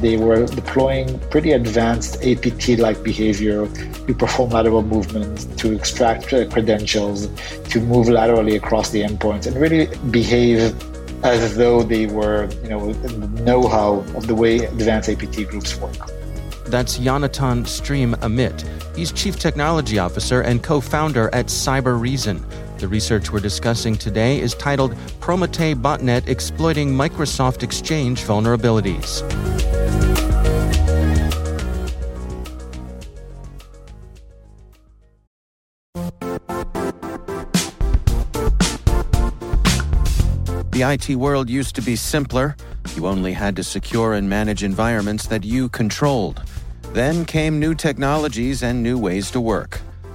They were deploying pretty advanced APT like behavior to perform lateral movements, to extract uh, credentials, to move laterally across the endpoints, and really behave as though they were, you know, know-how of the way advanced APT groups work. That's Yonatan Striem-Amit. He's Chief Technology Officer and co-founder at Cybereason. The research we're discussing today is titled Prometei Botnet Exploiting Microsoft Exchange Vulnerabilities. The IT world used to be simpler. You only had to secure and manage environments that you controlled. Then came new technologies and new ways to work.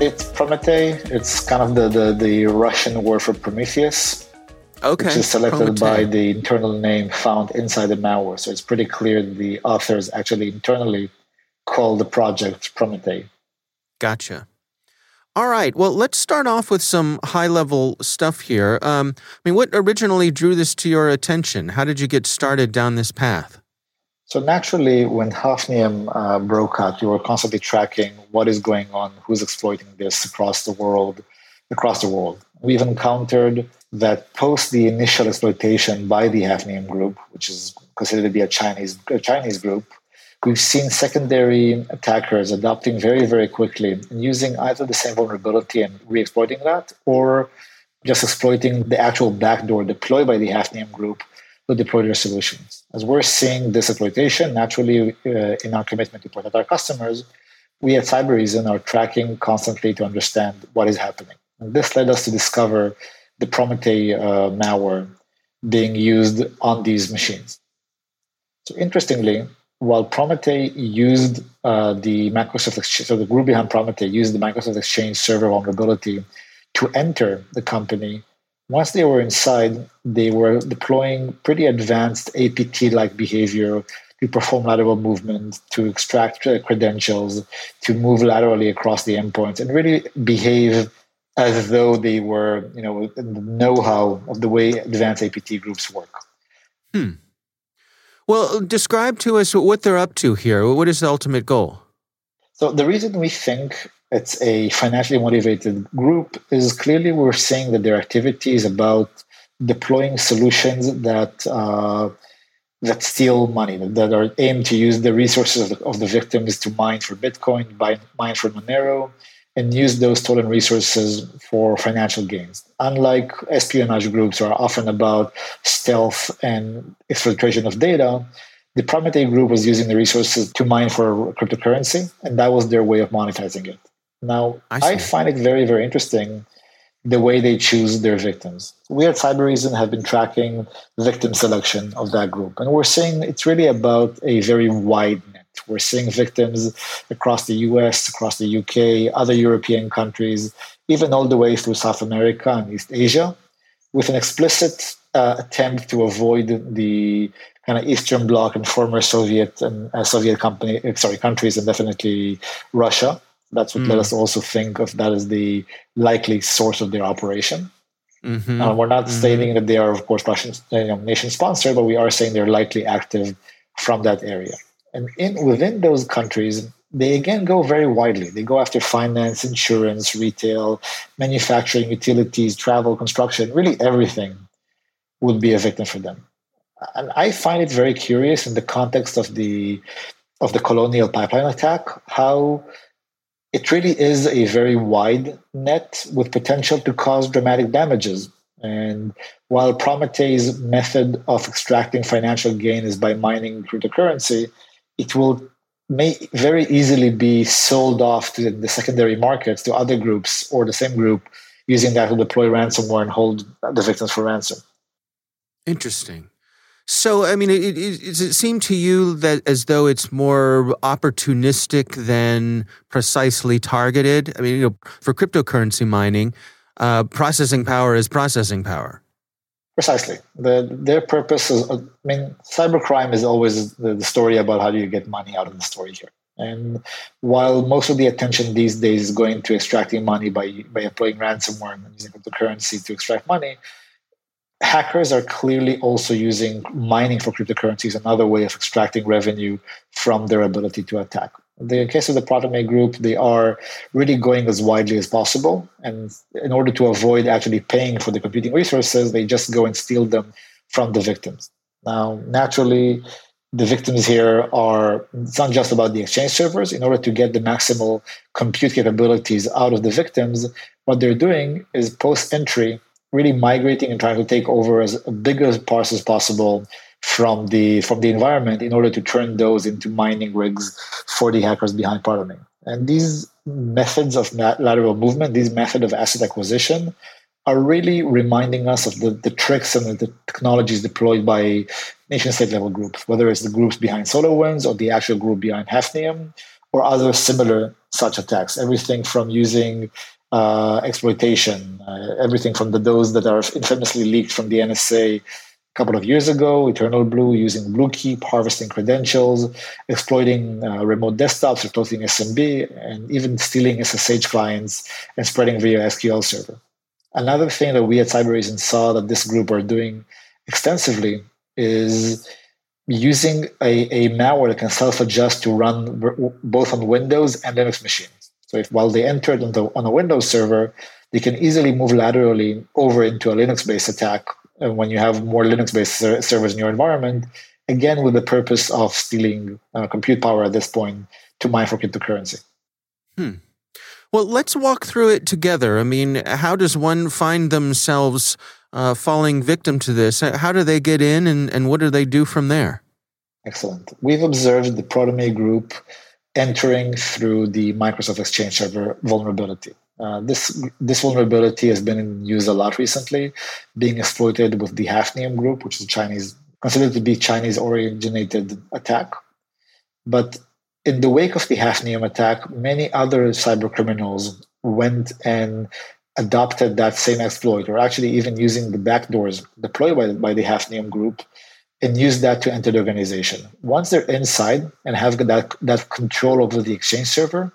It's Prometei. It's kind of the, the, the Russian word for Prometheus. Okay. Which is selected Prometei. by the internal name found inside the malware. So it's pretty clear the authors actually internally call the project Prometei. Gotcha. All right. Well, let's start off with some high level stuff here. Um, I mean, what originally drew this to your attention? How did you get started down this path? So naturally, when Hafnium uh, broke out, you were constantly tracking what is going on, who's exploiting this across the world. Across the world, we've encountered that post the initial exploitation by the Hafnium group, which is considered to be a Chinese a Chinese group, we've seen secondary attackers adopting very very quickly and using either the same vulnerability and re-exploiting that, or just exploiting the actual backdoor deployed by the Hafnium group to deploy their solutions. As we're seeing this exploitation, naturally, uh, in our commitment to protect our customers, we at Cybereason are tracking constantly to understand what is happening. And this led us to discover the Prometei uh, malware being used on these machines. So, interestingly, while Prometei used uh, the Microsoft Exchange, so the group behind Prometei used the Microsoft Exchange server vulnerability to enter the company once they were inside, they were deploying pretty advanced APT like behavior to perform lateral movement, to extract credentials, to move laterally across the endpoints, and really behave as though they were, you know, the know-how of the way advanced APT groups work. Hmm. Well, describe to us what they're up to here. What is the ultimate goal? So the reason we think it's a financially motivated group is clearly we're seeing that their activity is about deploying solutions that uh, that steal money that are aimed to use the resources of the, of the victims to mine for bitcoin buy, mine for monero and use those stolen resources for financial gains unlike espionage groups are often about stealth and exfiltration of data the Prometei group was using the resources to mine for cryptocurrency, and that was their way of monetizing it. Now, I, I, find it very, very interesting the way they choose their victims. We at Cybereason have been tracking victim selection of that group, and we're seeing it's really about a very wide net. We're seeing victims across the US, across the UK, other European countries, even all the way through South America and East Asia, with an explicit uh, attempt to avoid the kind of Eastern Bloc and former Soviet and uh, Soviet company, sorry, countries, and definitely Russia. That's what mm. let us also think of that as the likely source of their operation. Mm-hmm. Uh, we're not mm-hmm. stating that they are, of course, Russian you know, nation sponsored, but we are saying they're likely active from that area. And in within those countries, they again go very widely. They go after finance, insurance, retail, manufacturing, utilities, travel, construction, really everything would be a victim for them. And I find it very curious in the context of the of the colonial pipeline attack how it really is a very wide net with potential to cause dramatic damages. And while Prometei's method of extracting financial gain is by mining cryptocurrency, it will may very easily be sold off to the secondary markets to other groups or the same group using that to deploy ransomware and hold the victims for ransom. Interesting. So, I mean, it, it, does it seem to you that as though it's more opportunistic than precisely targeted? I mean, you know, for cryptocurrency mining, uh, processing power is processing power. Precisely. The, their purpose is, I mean, cybercrime is always the, the story about how do you get money out of the story here. And while most of the attention these days is going to extracting money by, by employing ransomware and using cryptocurrency to extract money, hackers are clearly also using mining for cryptocurrencies, another way of extracting revenue from their ability to attack. In the case of the Prometei group, they are really going as widely as possible. And in order to avoid actually paying for the computing resources, they just go and steal them from the victims. Now, naturally, the victims here are it's not just about the exchange servers. In order to get the maximal compute capabilities out of the victims, what they're doing is post entry really migrating and trying to take over as big as parts as possible from the from the environment in order to turn those into mining rigs for the hackers behind Prometei. And these methods of lateral movement, these method of asset acquisition, are really reminding us of the, the tricks and the technologies deployed by nation state level groups, whether it's the groups behind SolarWinds or the actual group behind Hafnium or other similar such attacks. Everything from using uh, exploitation, uh, everything from the those that are infamously leaked from the NSA a couple of years ago, Eternal Blue using Bluekeep, harvesting credentials, exploiting uh, remote desktops, exploiting SMB, and even stealing SSH clients and spreading via SQL Server. Another thing that we at Cybereason saw that this group are doing extensively is using a, a malware that can self-adjust to run both on Windows and Linux machines. So if while they entered on, the, on a Windows server, they can easily move laterally over into a Linux-based attack. And when you have more Linux-based ser- servers in your environment, again with the purpose of stealing uh, compute power at this point to mine for cryptocurrency. Hmm. Well, let's walk through it together. I mean, how does one find themselves uh, falling victim to this? How do they get in, and, and what do they do from there? Excellent. We've observed the Prometei group entering through the Microsoft Exchange Server vulnerability. Uh, this this vulnerability has been in use a lot recently, being exploited with the Hafnium group, which is Chinese considered to be Chinese originated attack. But in the wake of the Hafnium attack, many other cyber criminals went and adopted that same exploit, or actually even using the backdoors deployed by, by the Hafnium group and use that to enter the organization. Once they're inside and have that, that control over the exchange server,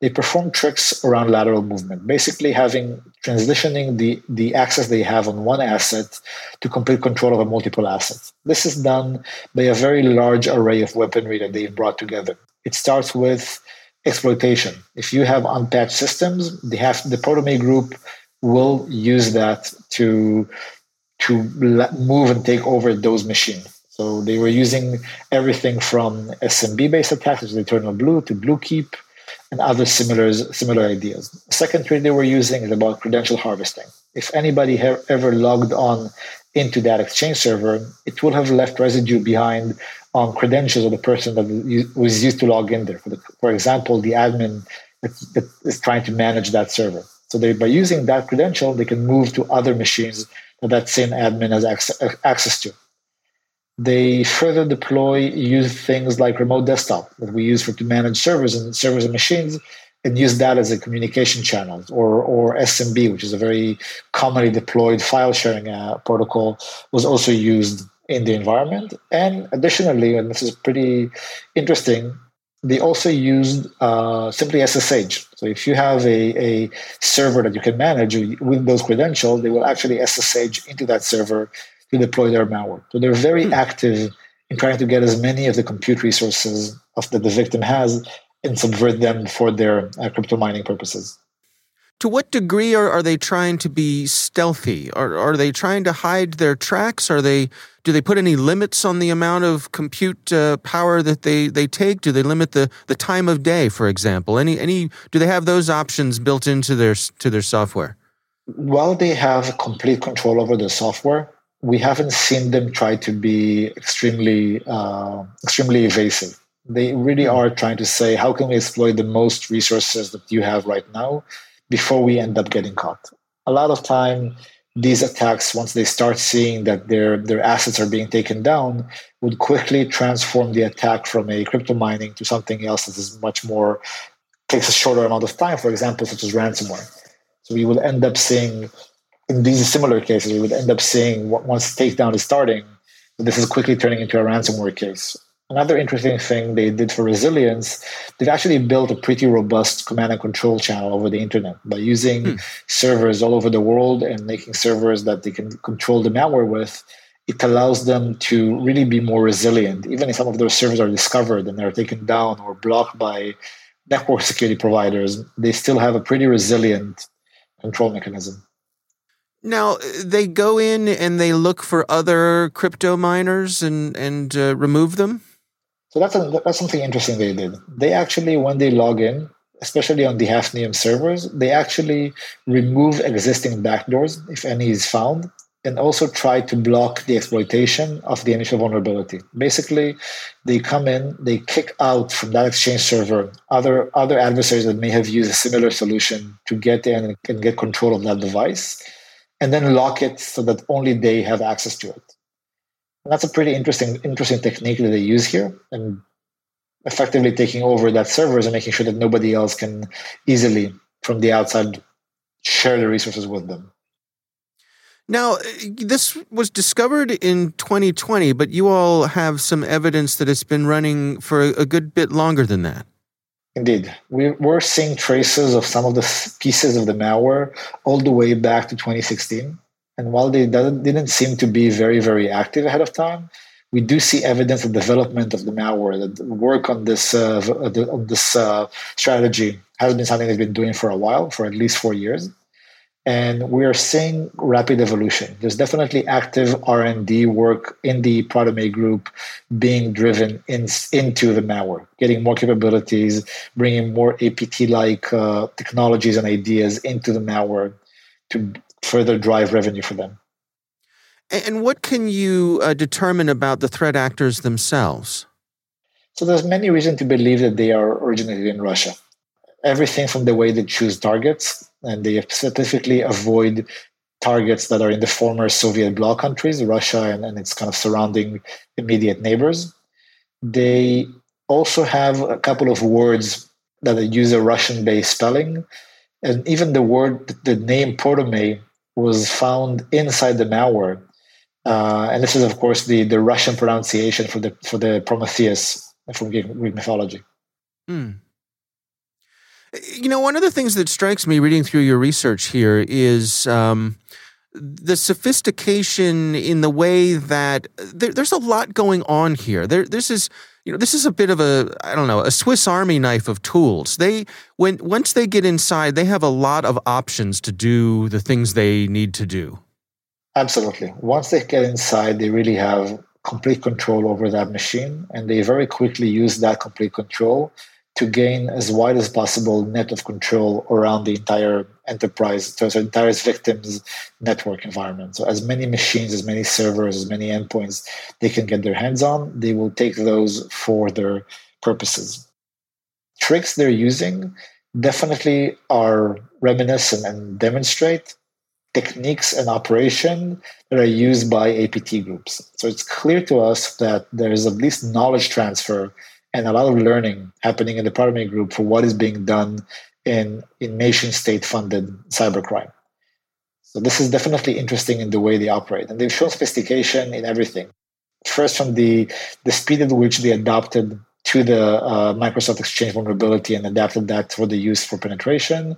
they perform tricks around lateral movement, basically having transitioning the, the access they have on one asset to complete control over multiple assets. This is done by a very large array of weaponry that they've brought together. It starts with exploitation. If you have unpatched systems, they have the Prometei group will use that to to move and take over those machines. So they were using everything from SMB based attacks, such as Eternal Blue, to Bluekeep, and other similar, similar ideas. The second trick they were using is about credential harvesting. If anybody have ever logged on into that exchange server, it will have left residue behind on credentials of the person that was used to log in there. For, the, for example, the admin that is trying to manage that server. So they, by using that credential, they can move to other machines that same admin has access to. They further deploy, use things like remote desktop that we use for to manage servers and servers and machines, and use that as a communication channel, or or SMB, which is a very commonly deployed file sharing uh, protocol, was also used in the environment. And additionally, and this is pretty interesting, they also used uh, simply SSH. So if you have a, a server that you can manage with those credentials, they will actually SSH into that server to deploy their malware. So they're very hmm. active in trying to get as many of the compute resources of that the victim has and subvert them for their uh, crypto mining purposes. To what degree are, are they trying to be stealthy? Are, are they trying to hide their tracks? Are they do they put any limits on the amount of compute uh, power that they, they take? Do they limit the, the time of day, for example? Any any do they have those options built into their to their software? While they have complete control over the software, we haven't seen them try to be extremely uh, extremely evasive. They really hmm. are trying to say, how can we exploit the most resources that you have right now before we end up getting caught? A lot of time these attacks, once they start seeing that their their assets are being taken down, would quickly transform the attack from a crypto mining to something else that is much more takes a shorter amount of time. For example, such as ransomware. So we will end up seeing in these similar cases, we would end up seeing what once takedown is starting, this is quickly turning into a ransomware case Another interesting thing they did for resilience, they've actually built a pretty robust command and control channel over the internet by using hmm. servers all over the world and making servers that they can control the malware with. It allows them to really be more resilient. Even if some of those servers are discovered and they're taken down or blocked by network security providers, they still have a pretty resilient control mechanism. Now they go in and they look for other crypto miners and and uh, remove them. So that's a, that's something interesting they did. They actually, when they log in, especially on the Hafnium servers, they actually remove existing backdoors if any is found, and also try to block the exploitation of the initial vulnerability. Basically, they come in, they kick out from that Exchange server other other adversaries that may have used a similar solution to get in and get control of that device, and then lock it so that only they have access to it. And that's a pretty interesting interesting technique that they use here, and effectively taking over that servers and making sure that nobody else can easily from the outside share the resources with them. Now, uh, this was discovered in 2020, but you all have some evidence that it's been running for a good bit longer than that. Indeed. We, we're seeing traces of some of the pieces of the malware all the way back to 2016. And while they didn't seem to be very, very active ahead of time, we do see evidence of development of the malware. That work on this uh, on this uh, strategy has been something they've been doing for a while, for at least four years, and we are seeing rapid evolution. There's definitely active R and D work in the Prometei group being driven in, into the malware, getting more capabilities, bringing more APT-like uh, technologies and ideas into the malware to further drive revenue for them. And what can you uh, determine about the threat actors themselves? So there's many reasons to believe that they are originated in Russia. Everything from the way they choose targets, and they specifically avoid targets that are in the former Soviet bloc countries, Russia and, and its kind of surrounding immediate neighbors. They also have a couple of words that use a Russian-based spelling, and even the word, the name Prometei was found inside the malware. Uh, and this is, of course, the, the Russian pronunciation for the for the Prometheus from Greek, mythology. Mm. You know, one of the things that strikes me reading through your research here is um, the sophistication in the way that there, there's a lot going on here. There, this is you know, this is a bit of a I don't know a Swiss Army knife of tools. They when once they get inside, they have a lot of options to do the things they need to do. Absolutely. Once they get inside, they really have complete control over that machine, and they very quickly use that complete control to gain as wide as possible net of control around the entire enterprise, so the entire victims network environment. So as many machines, as many servers, as many endpoints they can get their hands on, they will take those for their purposes. Tricks they're using definitely are reminiscent and demonstrate techniques and operation that are used by APT groups. So it's clear to us that there is at least knowledge transfer and a lot of learning happening in the Prometei group for what is being done in, in nation state funded cybercrime. So this is definitely interesting in the way they operate. And they've shown sophistication in everything. First, from the, the speed at which they adopted to the uh, Microsoft Exchange vulnerability and adapted that for the use for penetration,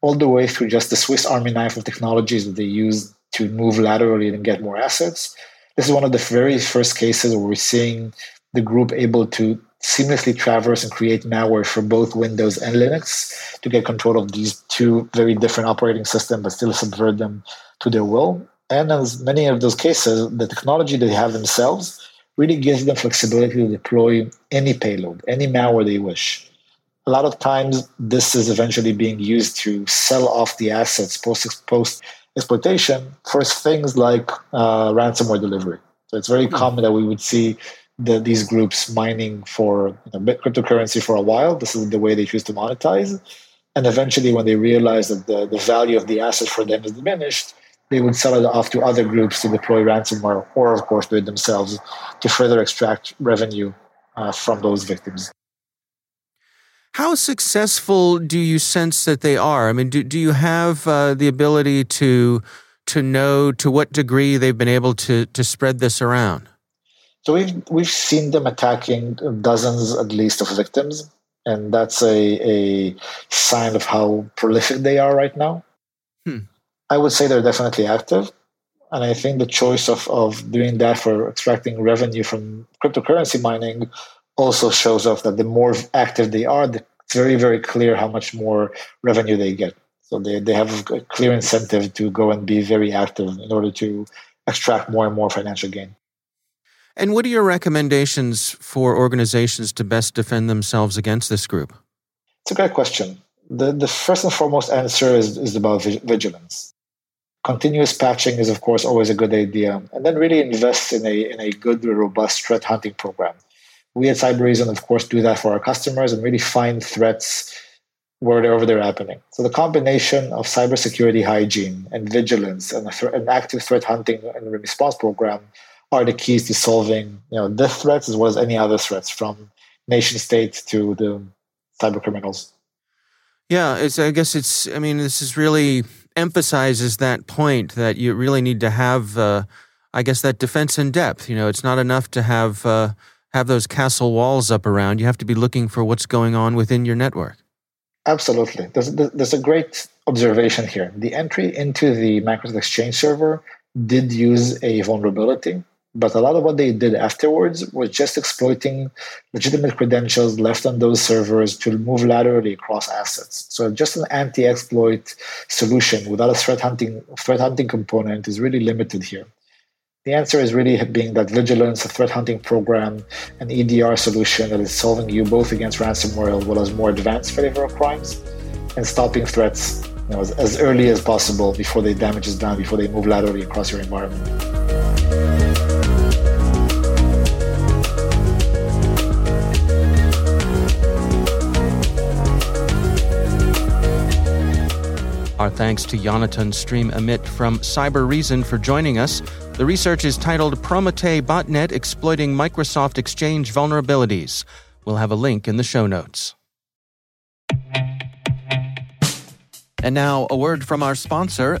all the way through just the Swiss Army knife of technologies that they use to move laterally and get more assets. This is one of the very first cases where we're seeing the group able to seamlessly traverse and create malware for both Windows and Linux to get control of these two very different operating systems, but still subvert them to their will. And as many of those cases, the technology they have themselves really gives them flexibility to deploy any payload, any malware they wish. A lot of times, this is eventually being used to sell off the assets post post exploitation for things like uh, ransomware delivery. So it's very mm-hmm. common that we would see the, these groups mining for you know, cryptocurrency for a while. This is the way they choose to monetize. And eventually, when they realize that the, the value of the asset for them is diminished, they would sell it off to other groups to deploy ransomware, or of course, do it themselves to further extract revenue uh, from those victims. How successful do you sense that they are? I mean, do, do you have uh, the ability to to know to what degree they've been able to to spread this around? So we've we've seen them attacking dozens at least of victims, and that's a a sign of how prolific they are right now. Hmm. I would say they're definitely active, and I think the choice of of doing that for extracting revenue from cryptocurrency mining also shows off that the more active they are, it's very very clear how much more revenue they get. So they they have a clear incentive to go and be very active in order to extract more and more financial gain. And what are your recommendations for organizations to best defend themselves against this group? It's a great question. The, the first and foremost answer is, is about vigilance. Continuous patching is, of course, always a good idea. And then really invest in a, in a good, robust threat hunting program. We at Cybereason, of course, do that for our customers and really find threats wherever they're happening. So the combination of cybersecurity hygiene and vigilance and an active threat hunting and response program are the keys to solving you know this threats as well as any other threats from nation states to the cyber criminals. Yeah, it's. I guess it's. I mean, this is really emphasizes that point that you really need to have. Uh, I guess that defense in depth. You know, it's not enough to have uh, have those castle walls up around. You have to be looking for what's going on within your network. Absolutely. There's, there's a great observation here. The entry into the Microsoft Exchange server did use a vulnerability but a lot of what they did afterwards was just exploiting legitimate credentials left on those servers to move laterally across assets. So just an anti-exploit solution without a threat hunting threat hunting component is really limited here. The answer is really being that vigilance, a threat hunting program, an EDR solution that is solving you both against ransomware as well as more advanced behavioral crimes, and stopping threats you know, as, as early as possible before the damage is done, before they move laterally across your environment. Our thanks to Yonatan Striem-Amit from Cybereason for joining us. The research is titled Prometei Botnet Exploiting Microsoft Exchange Vulnerabilities. We'll have a link in the show notes. And now, a word from our sponsor,